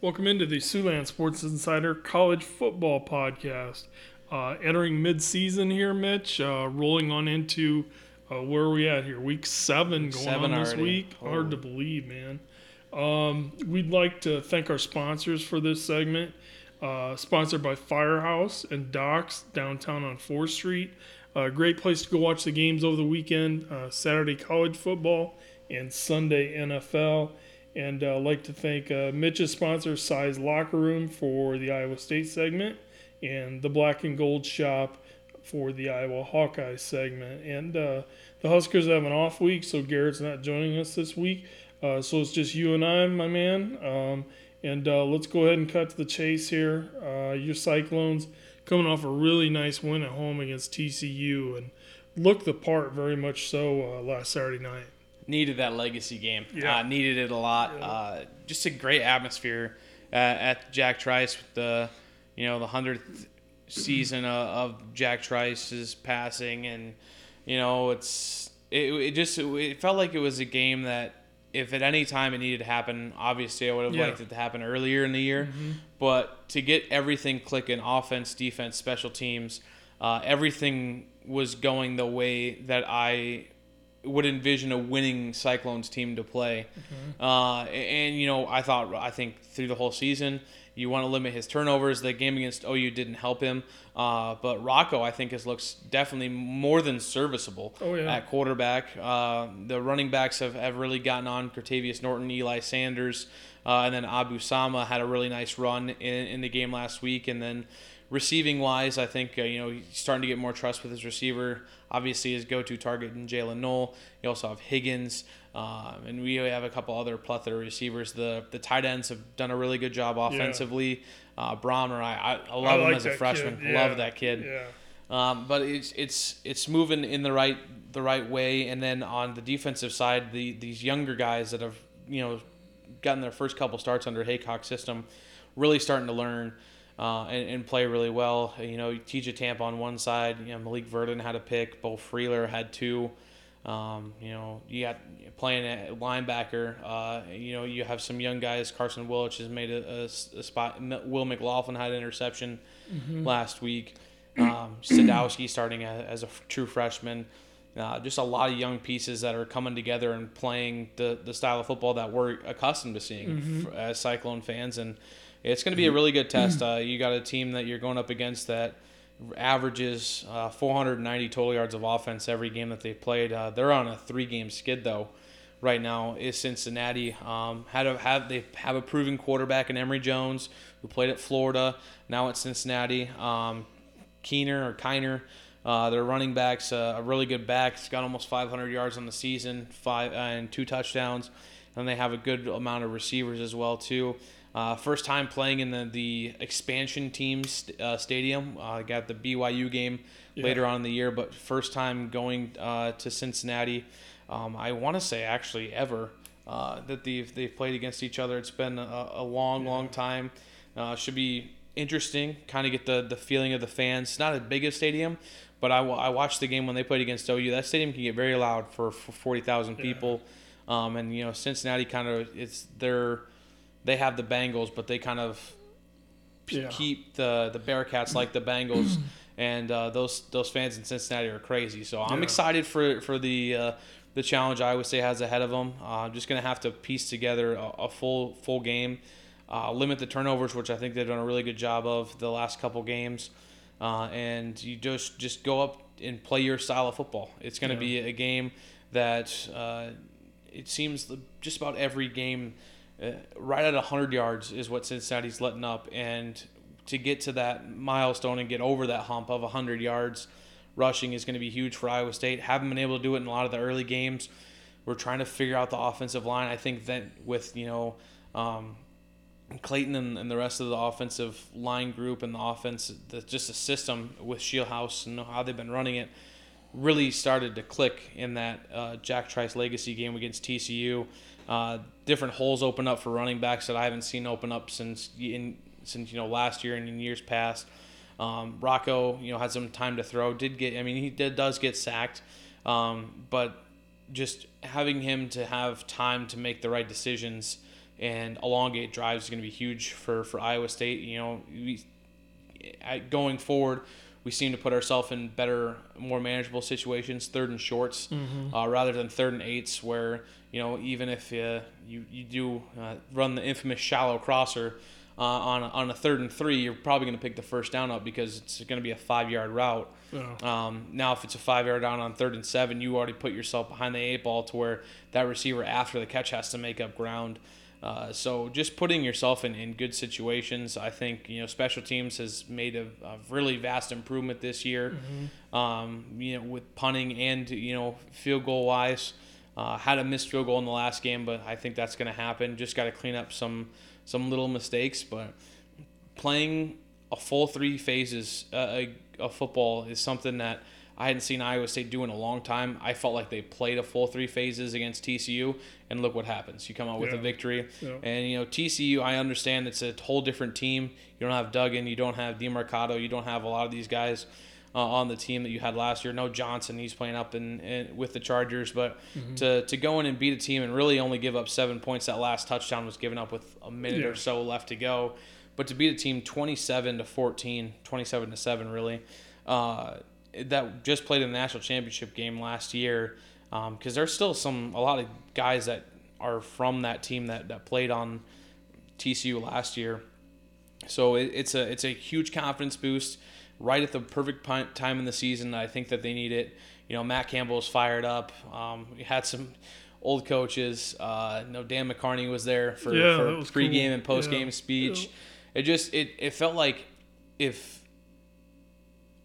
Welcome into the Siouxland Sports Insider College Football Podcast. Uh, entering mid-season here, Mitch. Uh, rolling on into uh, where are we at here? Week seven going Seven on this already. week. Hard Oh. to believe, man. Um, we'd like to thank our sponsors for this segment. Uh, sponsored by Firehouse and Docks downtown on 4th Street. A great place to go watch the games over the weekend. Uh, Saturday college football and Sunday NFL. And uh, I'd like to thank uh, Mitch's sponsor, Size Locker Room, for the Iowa State segment, and the Black and Gold Shop for the Iowa Hawkeye segment. And uh, the Huskers have an off week, so Garrett's not joining us this week. Uh, so it's just you and I, my man. Um, and uh, let's go ahead and cut to the chase here. Uh, your Cyclones coming off a really nice win at home against TCU and looked the part very much so last Saturday night. Needed that legacy game. Yeah. Uh, needed it a lot. Yeah. Uh, just a great atmosphere uh, at Jack Trice with the, you know, the hundredth season of, of Jack Trice's passing, and you know, it's it, it just it felt like it was a game that if at any time it needed to happen, obviously I would have Yeah. liked it to happen earlier in the year, but to get everything clicking, offense, defense, special teams, uh, everything was going the way that I would envision a winning Cyclones team to play. Uh, and you know, I thought I think through the whole season, you want to limit his turnovers. The game against OU didn't help him, uh, but Rocco I think has looks definitely more than serviceable Oh, yeah. at quarterback. Uh, the running backs have, have really gotten on. Cartevious Norton, Eli Sanders, uh, and then Abu Sama had a really nice run in, in the game last week, and then. Receiving wise, I think uh, you know he's starting to get more trust with his receiver. Obviously, his go-to target in Jaylin Noel. You also have Higgins, um, and we have a couple other plethora receivers. The the tight ends have done a really good job offensively. Uh, Brahmer, I, I, I love I him like as a freshman. Yeah. Love that kid. Yeah. Um, but it's it's it's moving in the right the right way. And then on the defensive side, the these younger guys that have you know gotten their first couple starts under Heacock's system, really starting to learn. Uh, and, and play really well. You know, TJ Tampa on one side, you know, Malik Verdon had a pick, Beau Freyler had two. Um, you know, you got playing at linebacker. Uh, you know, you have some young guys. Carson Willich has made a spot. Will McLaughlin had an interception last week. Um, Sadowski starting as, as a true freshman. Uh, just a lot of young pieces that are coming together and playing the, the style of football that we're accustomed to seeing f- as Cyclone fans. And it's going to be a really good test. Uh, you got a team that you're going up against that averages uh, 490 total yards of offense every game that they've played. Uh, they're on a three-game skid though. Right now is Cincinnati. Um, had a, have they have a proven quarterback in Emory Jones who played at Florida. Now at Cincinnati. Um, Keener or Kiner. Uh, their running backs, uh, a really good back. He's got almost 500 yards on the season, five uh, and two touchdowns. And they have a good amount of receivers as well too. Uh, first time playing in the, the expansion team's uh, stadium. Uh, got the BYU game Yeah. later on in the year, but first time going uh, to Cincinnati. Um, I want to say actually ever uh, that they've they've played against each other. It's been a, a long, long time. Uh, should be interesting. Kind of get the the feeling of the fans. It's not as big a stadium, but I, I watched the game when they played against OU. That stadium can get very loud for, for forty thousand people. Um, and you know Cincinnati kind of it's their they have the Bengals, but they kind of Yeah. keep the the Bearcats like the Bengals, and uh, those those fans in Cincinnati are crazy. So I'm Yeah. excited for for the uh, the challenge Iowa State has ahead of them. Uh, I'm just gonna have to piece together a, a full full game, uh, limit the turnovers, which I think they've done a really good job of the last couple games, uh, and you just just go up and play your style of football. It's gonna Yeah. be a game that uh, it seems just about every game uh, right at 100 yards is what Cincinnati's letting up. And to get to that milestone and get over that hump of 100 yards rushing is going to be huge for Iowa State. Haven't been able to do it in a lot of the early games. We're trying to figure out the offensive line. I think that with, you know, um, Clayton and, and the rest of the offensive line group and the offense, the, just the system with Scheelhaase and how they've been running it, really started to click in that uh, Jack Trice legacy game against TCU. Uh, different holes open up for running backs that I haven't seen open up since in since you know last year and in years past. Um, Rocco, you know, had some time to throw. Did get, I mean, he did, does get sacked, um, but just having him to have time to make the right decisions and elongate drives is going to be huge for, for Iowa State. You know, we, going forward, we seem to put ourselves in better, more manageable situations, third and shorts, mm-hmm. uh, rather than third and eights, where you know even if uh, you you do uh, run the infamous shallow crosser uh, on a, on a third and three, you're probably going to pick the first down up because it's going to be a five yard route. Um, now, if it's a five yard down on third and seven, you already put yourself behind the eight ball to where that receiver after the catch has to make up ground. Uh, so just putting yourself in, in good situations, I think you know special teams has made a, a really vast improvement this year. Mm-hmm. Um, you know with punting and you know field goal wise, uh, had a missed field goal in the last game, but I think that's going to happen. Just got to clean up some some little mistakes, but playing a full three phases uh, of football is something that I hadn't seen Iowa State do in a long time. I felt like they played a full three phases against TCU, and look what happens. You come out with yeah. a victory. Yeah. And, you know, TCU, I understand it's a whole different team. You don't have Duggan, you don't have DeMarcado, you don't have a lot of these guys uh, on the team that you had last year. No Johnson, he's playing up in, in with the Chargers. But mm-hmm. to, to go in and beat a team and really only give up seven points, that last touchdown was given up with a minute yeah. or so left to go. But to beat a team 27 to 14, 27 to 7, really. Uh, that just played in the national championship game last year because um, there's still some a lot of guys that are from that team that, that played on TCU last year. So it, it's a it's a huge confidence boost right at the perfect time in the season. I think that they need it. You know, Matt Campbell is fired up. Um, we had some old coaches. Uh, you know, Dan McCarney was there for, yeah, for pregame cool. and postgame yeah. speech. Yeah. It just it, it felt like if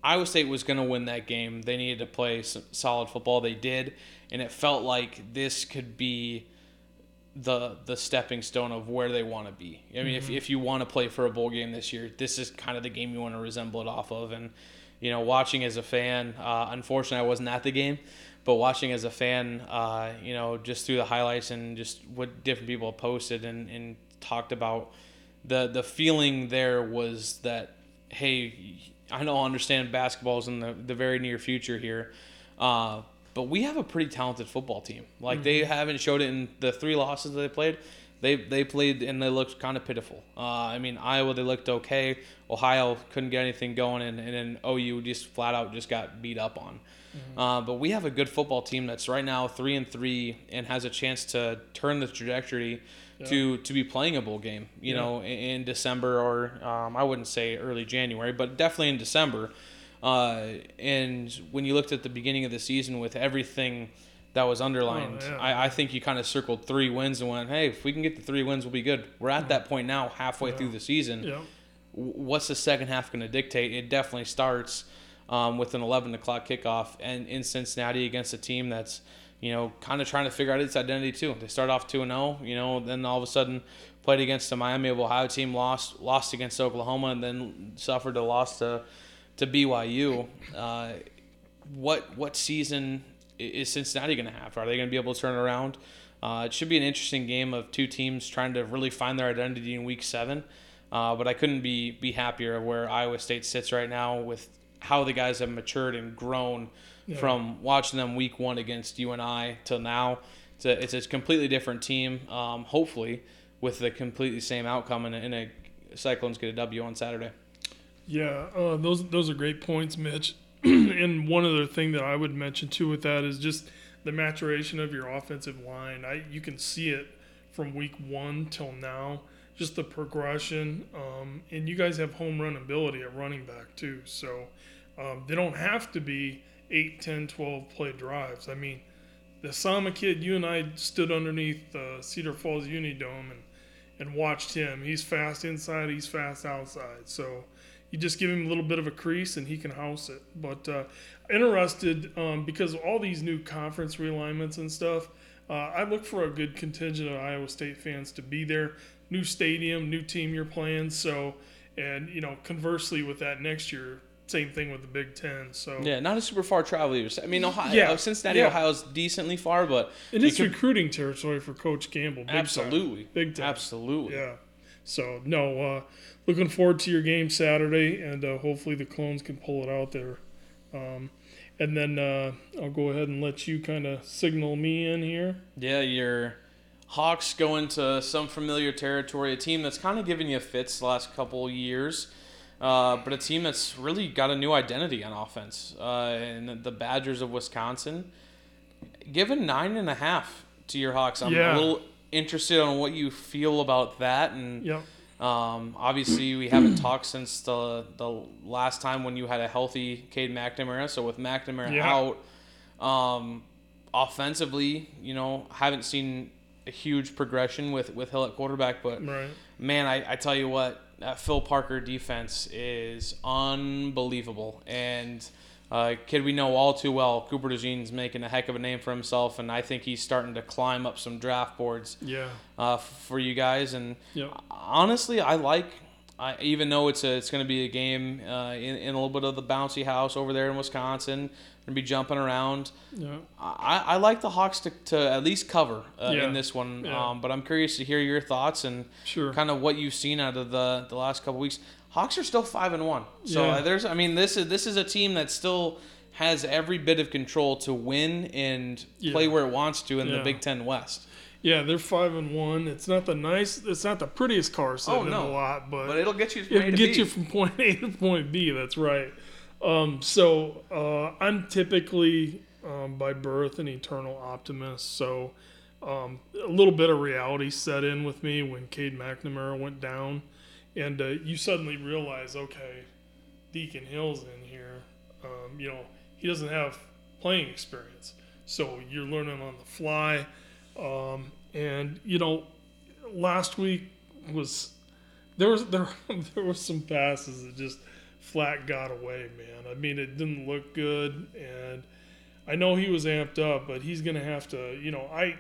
Iowa State was going to win that game. They needed to play solid football. They did, and it felt like this could be the the stepping stone of where they want to be. I mean, mm-hmm. if if you want to play for a bowl game this year, this is kind of the game you want to resemble it off of. And you know, watching as a fan, uh, unfortunately, I wasn't at the game, but watching as a fan, uh, you know, just through the highlights and just what different people posted and, and talked about, the the feeling there was that hey I don't understand basketball is in the, the very near future here. Uh, but we have a pretty talented football team. Like mm-hmm. they haven't showed it in the three losses that they played. They they played and they looked kind of pitiful. Uh, I mean Iowa they looked okay. Ohio couldn't get anything going, and, and then OU just flat out just got beat up on. Mm-hmm. Uh, but we have a good football team that's right now three and three and has a chance to turn the trajectory yeah. to to be playing a bowl game. You yeah. know, in, in, December or um, I wouldn't say early January, but definitely in December. Uh, and when you looked at the beginning of the season with everything that was underlined, oh, yeah. I, I, think you kind of circled three wins and went, hey, if we can get the three wins, we'll be good. We're at that point now, halfway through the season. What's the second half going to dictate? It definitely starts um, with an 11 o'clock kickoff and in Cincinnati against a team that's you know, kind of trying to figure out its identity too. They start off two and zero, oh, you know, then all of a sudden played against the Miami of Ohio team, lost lost against Oklahoma, and then suffered a loss to to BYU. Uh, what what season is Cincinnati going to have? Are they going to be able to turn around? Uh, it should be an interesting game of two teams trying to really find their identity in Week Seven. Uh, but I couldn't be be happier where Iowa State sits right now with how the guys have matured and grown yeah. from watching them week one against UNI till now. It's a, it's a completely different team. Um, hopefully, with the completely same outcome, and, a Cyclones get a W on Saturday. Yeah, uh, those those are great points, Mitch. and one other thing that I would mention too with that is just the maturation of your offensive line. I you can see it from week one till now, just the progression. Um, and you guys have home run ability at running back too, so um, they don't have to be 8, 10, 12 play drives. I mean, the Sama kid, you and I stood underneath the Cedar Falls Unidome and, and watched him. He's fast inside, he's fast outside. So you just give him a little bit of a crease and he can house it. But uh, interested um, because of all these new conference realignments and stuff. Uh, I look for a good contingent of Iowa State fans to be there. New stadium, new team you're playing. So, and you know, conversely with that next year, same thing with the Big Ten. So yeah, not a super far travel either. I mean, Ohio, yeah, Cincinnati, yeah. Ohio's decently far, but it is could, recruiting territory for Coach Campbell. Big absolutely, time. big time, absolutely. Yeah. So no, uh, looking forward to your game Saturday, and uh, hopefully the clones can pull it out there. Um, and then uh, I'll go ahead and let you kind of signal me in here. Yeah, your Hawks go into some familiar territory, a team that's kind of given you fits the last couple years, uh, but a team that's really got a new identity on offense. Uh, and the Badgers of Wisconsin, given nine and a half to your Hawks. I'm Yeah. a little interested on what you feel about that. And Yep. um, obviously, we haven't talked since the the last time when you had a healthy Cade McNamara. So with McNamara Yeah. out, um, offensively, you know, haven't seen a huge progression with with Hill at quarterback. But Right. man, I, I tell you what, that Phil Parker defense is unbelievable. And uh, kid we know all too well, Cooper DeJean's making a heck of a name for himself, and I think he's starting to climb up some draft boards Yeah. uh, for you guys. And Yep. honestly, I like. I, even though it's a, it's going to be a game uh, in, in a little bit of the bouncy house over there in Wisconsin, going to be jumping around. Yeah. I, I like the Hawks to, to at least cover uh, Yeah. in this one, Yeah. um, but I'm curious to hear your thoughts and Sure. kind of what you've seen out of the, the last couple weeks. Hawks are still five and one, so Yeah. uh, there's I mean this is this is a team that still has every bit of control to win and Yeah. play where it wants to in the Big Ten West. Yeah, they're five and one. It's not the nice. It's not the prettiest car set Oh, in no. the lot, but, But it'll get you from it A to get B. you from point A to point B. That's right. Um, so uh, I'm typically um, by birth an eternal optimist. So um, a little bit of reality set in with me when Cade McNamara went down, and uh, you suddenly realize, okay, Deacon Hill's in here. Um, you know, he doesn't have playing experience, so you're learning on the fly. Um, and you know, last week was there was there there was some passes that just flat got away, man. I mean, it didn't look good, and I know he was amped up, but he's gonna have to. You know, I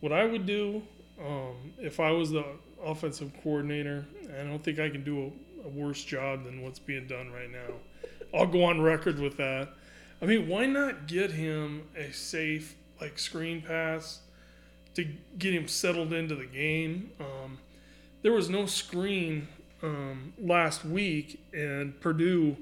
what I would do um, if I was the offensive coordinator. I don't think I can do a, a worse job than what's being done right now. I'll go on record with that. I mean, why not get him a safe like screen pass to get him settled into the game? Um, there was no screen um, last week, and Purdue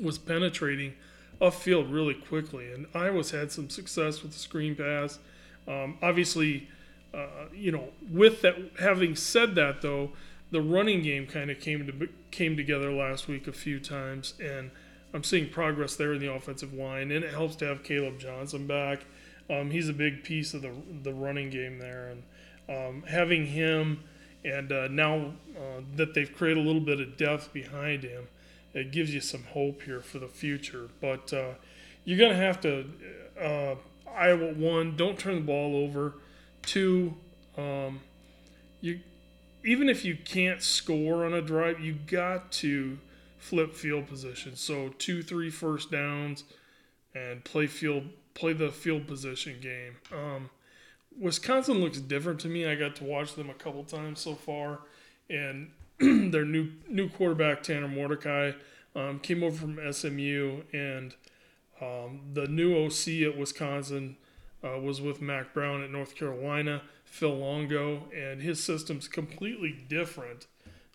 was penetrating upfield really quickly, and Iowa's had some success with the screen pass. Um, obviously, uh, you know, with that, having said that though, the running game kind of came to came together last week a few times, and I'm seeing progress there in the offensive line, and it helps to have Kaleb Johnson back. Um, he's a big piece of the the running game there, and um, having him, and uh, now uh, that they've created a little bit of depth behind him, it gives you some hope here for the future. But uh, you're gonna have to uh, Iowa one, don't turn the ball over. Two, um, you even if you can't score on a drive, you got to flip field position. So two, three first downs, and play field play the field position game. Um, Wisconsin looks different to me. I got to watch them a couple times so far, and their new new quarterback Tanner Mordecai um, came over from SMU, and um, the new OC at Wisconsin uh, was with Mack Brown at North Carolina, Phil Longo, and his system's completely different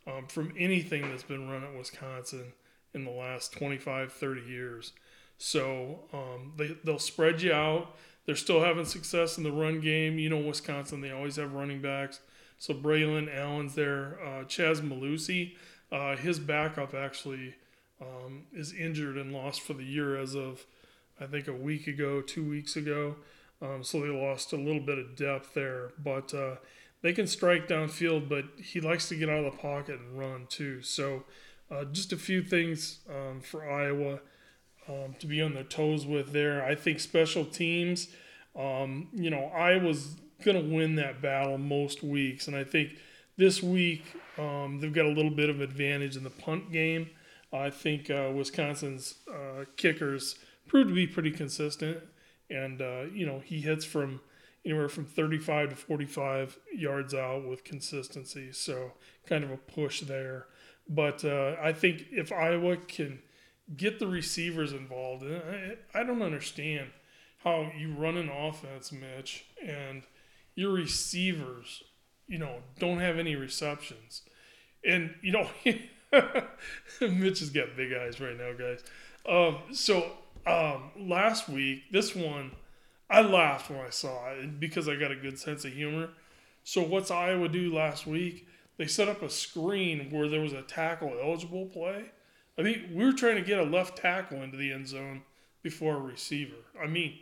um, from anything that's been run at Wisconsin in the last 25, 30 years. So um, they, they'll spread you out. They're still having success in the run game. You know, Wisconsin, they always have running backs. So Braylon Allen's there. Uh, Chez Mellusi, uh, his backup actually um, is injured and lost for the year as of, I think, a week ago, two weeks ago. Um, so they lost a little bit of depth there. But uh, they can strike downfield, but he likes to get out of the pocket and run too. So uh, just a few things um, for Iowa um, to be on their toes with there. I think special teams, um, you know, Iowa's going to win that battle most weeks. And I think this week um, they've got a little bit of advantage in the punt game. I think uh, Wisconsin's uh, kickers proved to be pretty consistent. And, uh, you know, he hits from anywhere from 35 to 45 yards out with consistency. So kind of a push there. But uh, I think if Iowa can get the receivers involved, I, I don't understand how you run an offense, Mitch, and your receivers, you know, don't have any receptions. And, you know, Mitch has got big eyes right now, guys. Um, so um, last week, this one, I laughed when I saw it because I got a good sense of humor. So what's Iowa do last week? They set up a screen where there was a tackle eligible play. I mean, we were trying to get a left tackle into the end zone before a receiver. I mean,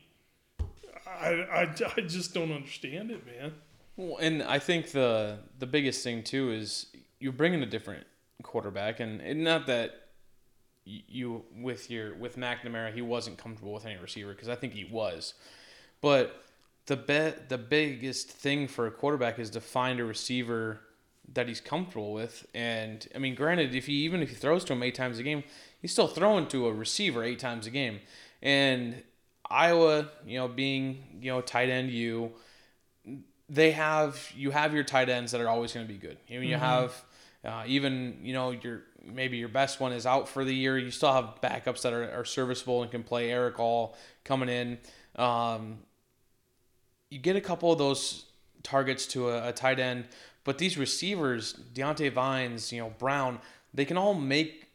I, I, I just don't understand it, man. Well, and I think the the biggest thing too is you're bringing a different quarterback, and, and not that you with your with McNamara he wasn't comfortable with any receiver because I think he was, but the bet the biggest thing for a quarterback is to find a receiver that he's comfortable with. And I mean, granted, if he even if he throws to him eight times a game, he's still throwing to a receiver eight times a game. And Iowa, you know, being you know tight end you, they have you have your tight ends that are always going to be good. I mean, you have uh, even you know your maybe your best one is out for the year. You still have backups that are, are serviceable and can play. Erick All coming in. Um, you get a couple of those targets to a, a tight end, but these receivers, Diante Vines, you know Brown, they can all make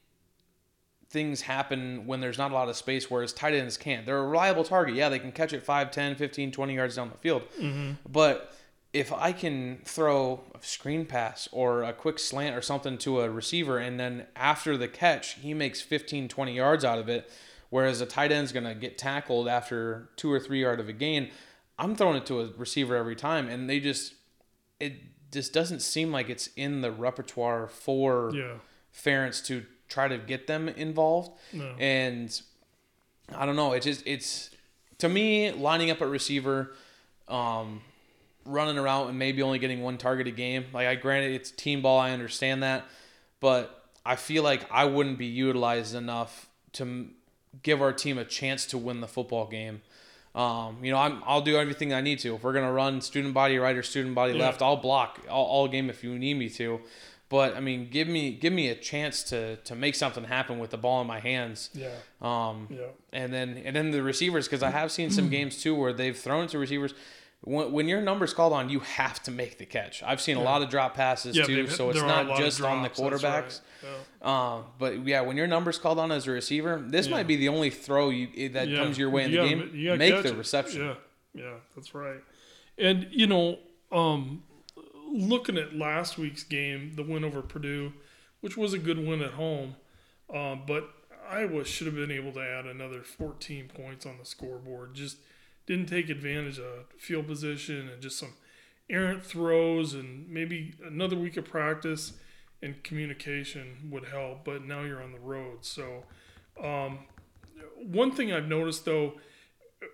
things happen when there's not a lot of space whereas tight ends can't they're a reliable target yeah they can catch it 5 10 15 20 yards down the field but if i can throw a screen pass or a quick slant or something to a receiver and then after the catch he makes 15 20 yards out of it whereas a tight end's going to get tackled after two or three yard of a gain i'm throwing it to a receiver every time and they just it just doesn't seem like it's in the repertoire for Yeah. Ferentz to try to get them involved. No. And I don't know. It just it's to me lining up a receiver, um, running around and maybe only getting one target a game. Like I granted it's team ball, I understand that, but I feel like I wouldn't be utilized enough to give our team a chance to win the football game. Um, you know, I'm, I'll do everything I need to. If we're gonna run student body right or student body Yeah. left, I'll block all, all game if you need me to. But I mean, give me give me a chance to to make something happen with the ball in my hands. Yeah. Um, Yeah. and then and then the receivers because I have seen some games too where they've thrown to receivers. When, when your number's called on, you have to make the catch. I've seen a lot of drop passes Yeah. too, so it's there are a not just on the quarterbacks. right. Yeah. Um, but yeah, when your number's called on as a receiver, this Yeah. might be the only throw you that Yeah. comes your way in the game. you gotta Make the it. reception. Yeah, yeah, that's right. And you know, um, looking at last week's game, the win over Purdue, which was a good win at home, um, but Iowa should have been able to add another 14 points on the scoreboard. Just didn't take advantage of field position and just some errant throws and maybe another week of practice and communication would help. But now you're on the road, so. Um, one thing I've noticed though,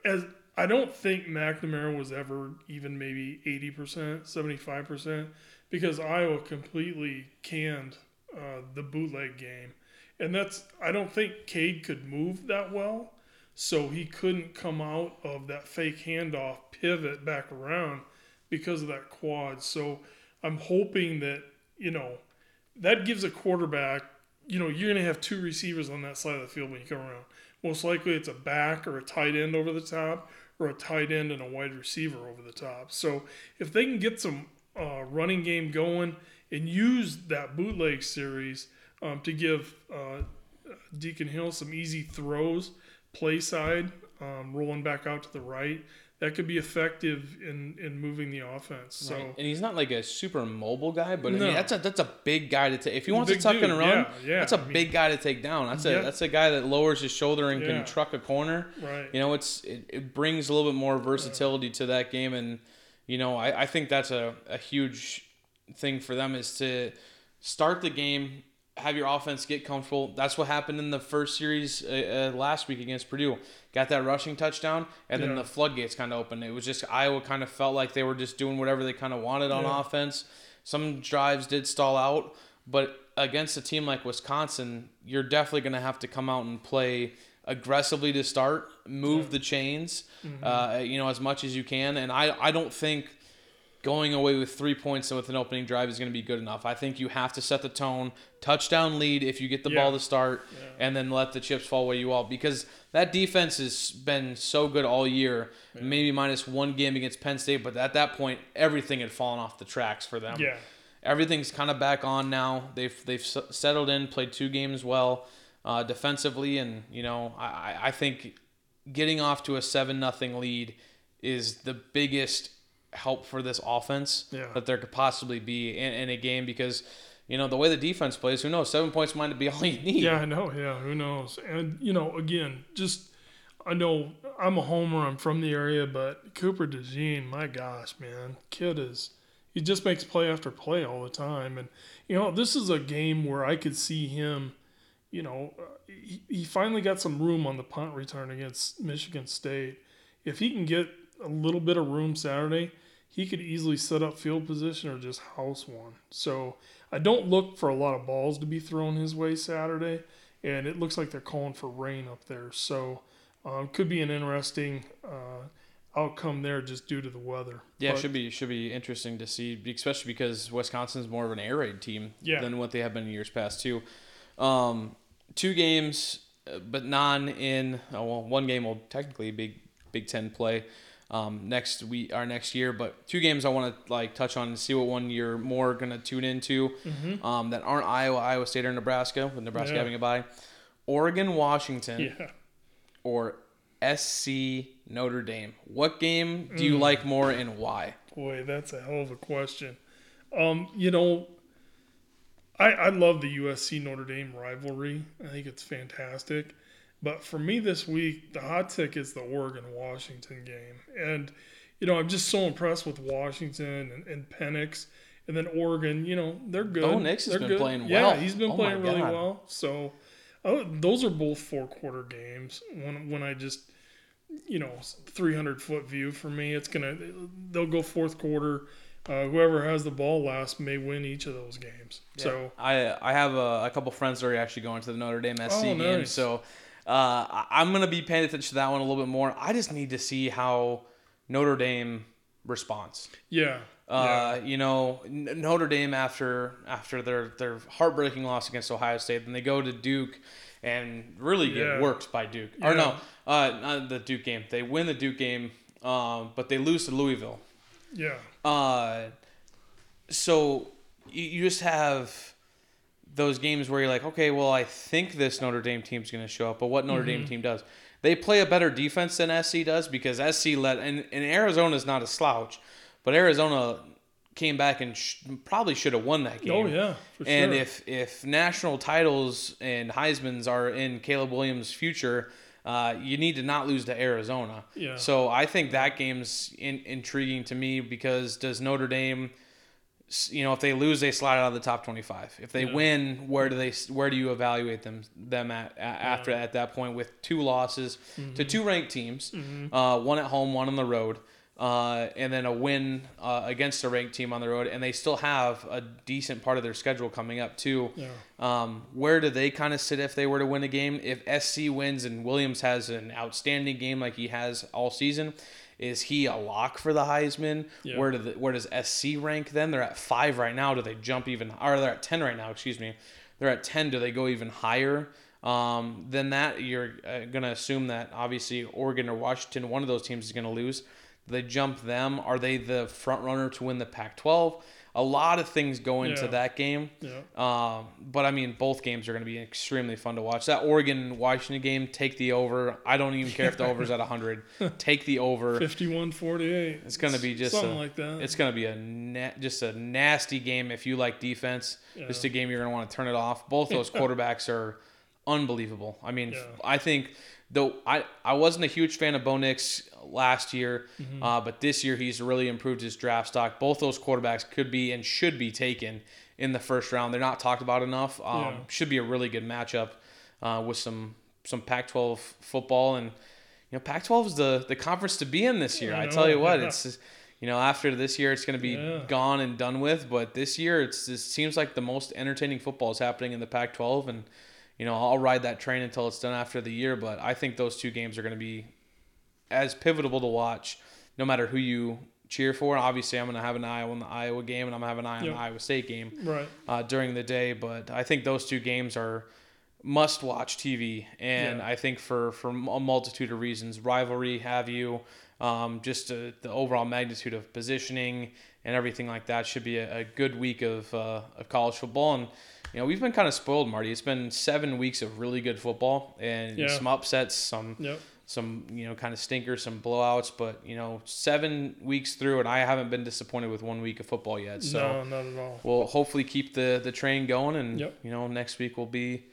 as I don't think McNamara was ever even maybe eighty percent, seventy five percent, because Iowa completely canned uh, the bootleg game, and that's I don't think Cade could move that well, so he couldn't come out of that fake handoff pivot back around because of that quad. So I'm hoping that you know that gives a quarterback, you know, you're going to have two receivers on that side of the field when you come around. Most likely it's a back or a tight end over the top, or a tight end and a wide receiver over the top. So if they can get some uh, running game going and use that bootleg series um, to give uh, Deacon Hill some easy throws, play side, um, rolling back out to the right, that could be effective in, in moving the offense. So. Right. And he's not like a super mobile guy, but I mean that's a that's a big guy to take. If he wants to tuck dude, and run, yeah, yeah, that's a I mean- big guy to take down. That's a that's a guy that lowers his shoulder and can truck a corner. Right. You know, it's it, it brings a little bit more versatility to that game, and you know, I, I think that's a, a huge thing for them is to start the game, have your offense get comfortable. That's what happened in the first series uh, uh, last week against Purdue. Got that rushing touchdown, and then Yeah. the floodgates kind of opened. It was just Iowa kind of felt like they were just doing whatever they kind of wanted on Yeah. offense. Some drives did stall out, but against a team like Wisconsin, you're definitely going to have to come out and play aggressively to start, move the chains, uh, you know, as much as you can. And I, I don't think going away with three points and with an opening drive is going to be good enough. I think you have to set the tone, touchdown lead if you get the Yeah. ball to start, and then let the chips fall where you will. Because that defense has been so good all year, maybe minus one game against Penn State, but at that point, everything had fallen off the tracks for them Yeah. everything's kind of back on now. They've they've settled in, played two games well uh, defensively, and you know I I- I think getting off to a seven nothing lead is the biggest help for this offense Yeah. that there could possibly be in, in a game because you know the way the defense plays, who knows? Seven points might be all you need. Yeah, I know. Yeah, who knows? And you know, again, just I know I'm a homer. I'm from the area, but Cooper DeJean, my gosh, man, kid is he just makes play after play all the time. And you know, this is a game where I could see him. You know, he, he finally got some room on the punt return against Michigan State. If he can get a little bit of room Saturday, he could easily set up field position or just house one. So I don't look for a lot of balls to be thrown his way Saturday, and it looks like they're calling for rain up there. So um, could be an interesting uh, outcome there just due to the weather. Yeah, it But- should be should be interesting to see, especially because Wisconsin's more of an air raid team Yeah. than what they have been in years past too. Um, two games, uh, but non in oh, well, one game will technically be Big Ten play um, next week our next year, but two games I want to like touch on and see what one you're more gonna tune into um, that aren't Iowa, Iowa State, or Nebraska, with Nebraska Yeah. having a bye. Oregon, Washington, Yeah. or SC Notre Dame. What game do you like more and why? Boy, that's a hell of a question. Um, you know, I I love the USC Notre Dame rivalry. I think it's fantastic. But for me this week, the hot tick is the Oregon Washington game. And, you know, I'm just so impressed with Washington and, and Penix. And then Oregon, you know, they're good. Bo Nix has They're been good. playing Yeah, well. Yeah, he's been Oh playing really well. So uh, those are both four quarter games. When when I just you know 300 foot view for me it's gonna they'll go fourth quarter uh, whoever has the ball last may win each of those games so I I have a, a couple friends that are actually going to the Notre Dame SC Oh, game, so uh, I'm gonna be paying attention to that one a little bit more. I just need to see how Notre Dame responds. yeah Uh, You know, N- Notre Dame after after their their heartbreaking loss against Ohio State, then they go to Duke and really get Yeah. worked by Duke. Or no, uh, not the Duke game. They win the Duke game, um, but they lose to Louisville. yeah Uh, so you, you just have those games where you're like, okay, well, I think this Notre Dame team's going to show up, but what Notre Dame team does? They play a better defense than SC does because SC let and, and Arizona's not a slouch, but Arizona came back and sh- probably should have won that game. oh yeah for And sure. if if national titles and Heisman's are in Caleb Williams' future, uh, you need to not lose to Arizona. Yeah. So I think that game's in, intriguing to me because does Notre Dame, you know, if they lose, they slide out of the top twenty-five. If they Yeah. win, where do they where do you evaluate them them at, a after at that point with two losses Mm-hmm. to two ranked teams, uh, one at home, one on the road. Uh, and then a win uh, against a ranked team on the road, and they still have a decent part of their schedule coming up too. yeah Um, where do they kind of sit if they were to win a game? If SC wins and Williams has an outstanding game like he has all season, is he a lock for the Heisman? Yeah. Where do the, where does SC rank then? They're at five right now. Do they jump even? Or they're at ten right now. Excuse me. They're at ten. Do they go even higher? Um, than that, you're uh, gonna assume that obviously Oregon or Washington, one of those teams is gonna lose. Do they jump them? Are they the front runner to win the Pac-12? A lot of things go into Yeah. that game. yeah Um, but I mean, both games are going to be extremely fun to watch. That Oregon Washington game, take the over. I don't even care if the over's at 100. Take the over. 51 48 It's going to be just something a, like that It's going to be a na- just a nasty game if you like defense. Just a game you're going to want to turn it off. Both those quarterbacks are unbelievable. I mean, Yeah. I think though I I wasn't a huge fan of Bo Nix last year, Mm-hmm. uh, but this year he's really improved his draft stock. Both those quarterbacks could be and should be taken in the first round. They're not talked about enough. Um, Yeah. Should be a really good matchup uh, with some some Pac-12 football and you know Pac-12 is the the conference to be in this year. I I, tell you what, yeah. it's you know after this year it's going to be Yeah. gone and done with, but this year it's it seems like the most entertaining football is happening in the Pac-12 and you know I'll ride that train until it's done after the year, but I think those two games are going to be as pivotal to watch no matter who you cheer for. Obviously, I'm going to have an eye on the Iowa game and I'm going to have an eye on Yep. the Iowa State game right uh, during the day. But I think those two games are must watch TV, and Yeah. I think for for a multitude of reasons, rivalry, have you, um, just uh, the overall magnitude of positioning and everything like that should be a, a good week of uh, of college football. And you know we've been kind of spoiled, Marty. It's been seven weeks of really good football and Yeah. some upsets, some yep some you know kind of stinkers, some blowouts, but you know seven weeks through, and I haven't been disappointed with one week of football yet. So no, not at all. we'll hopefully keep the the train going, and Yep. you know next week we'll be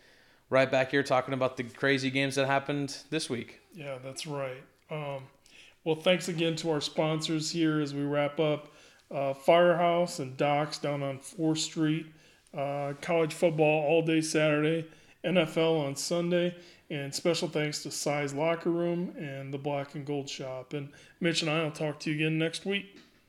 right back here talking about the crazy games that happened this week. Yeah, that's right. Um, well, thanks again to our sponsors here as we wrap up. Uh, Firehouse and Docks down on 4th Street. Uh, college football all day Saturday. NFL on Sunday. And special thanks to Size Locker Room and the Black and Gold Shop. And Mitch and I will talk to you again next week.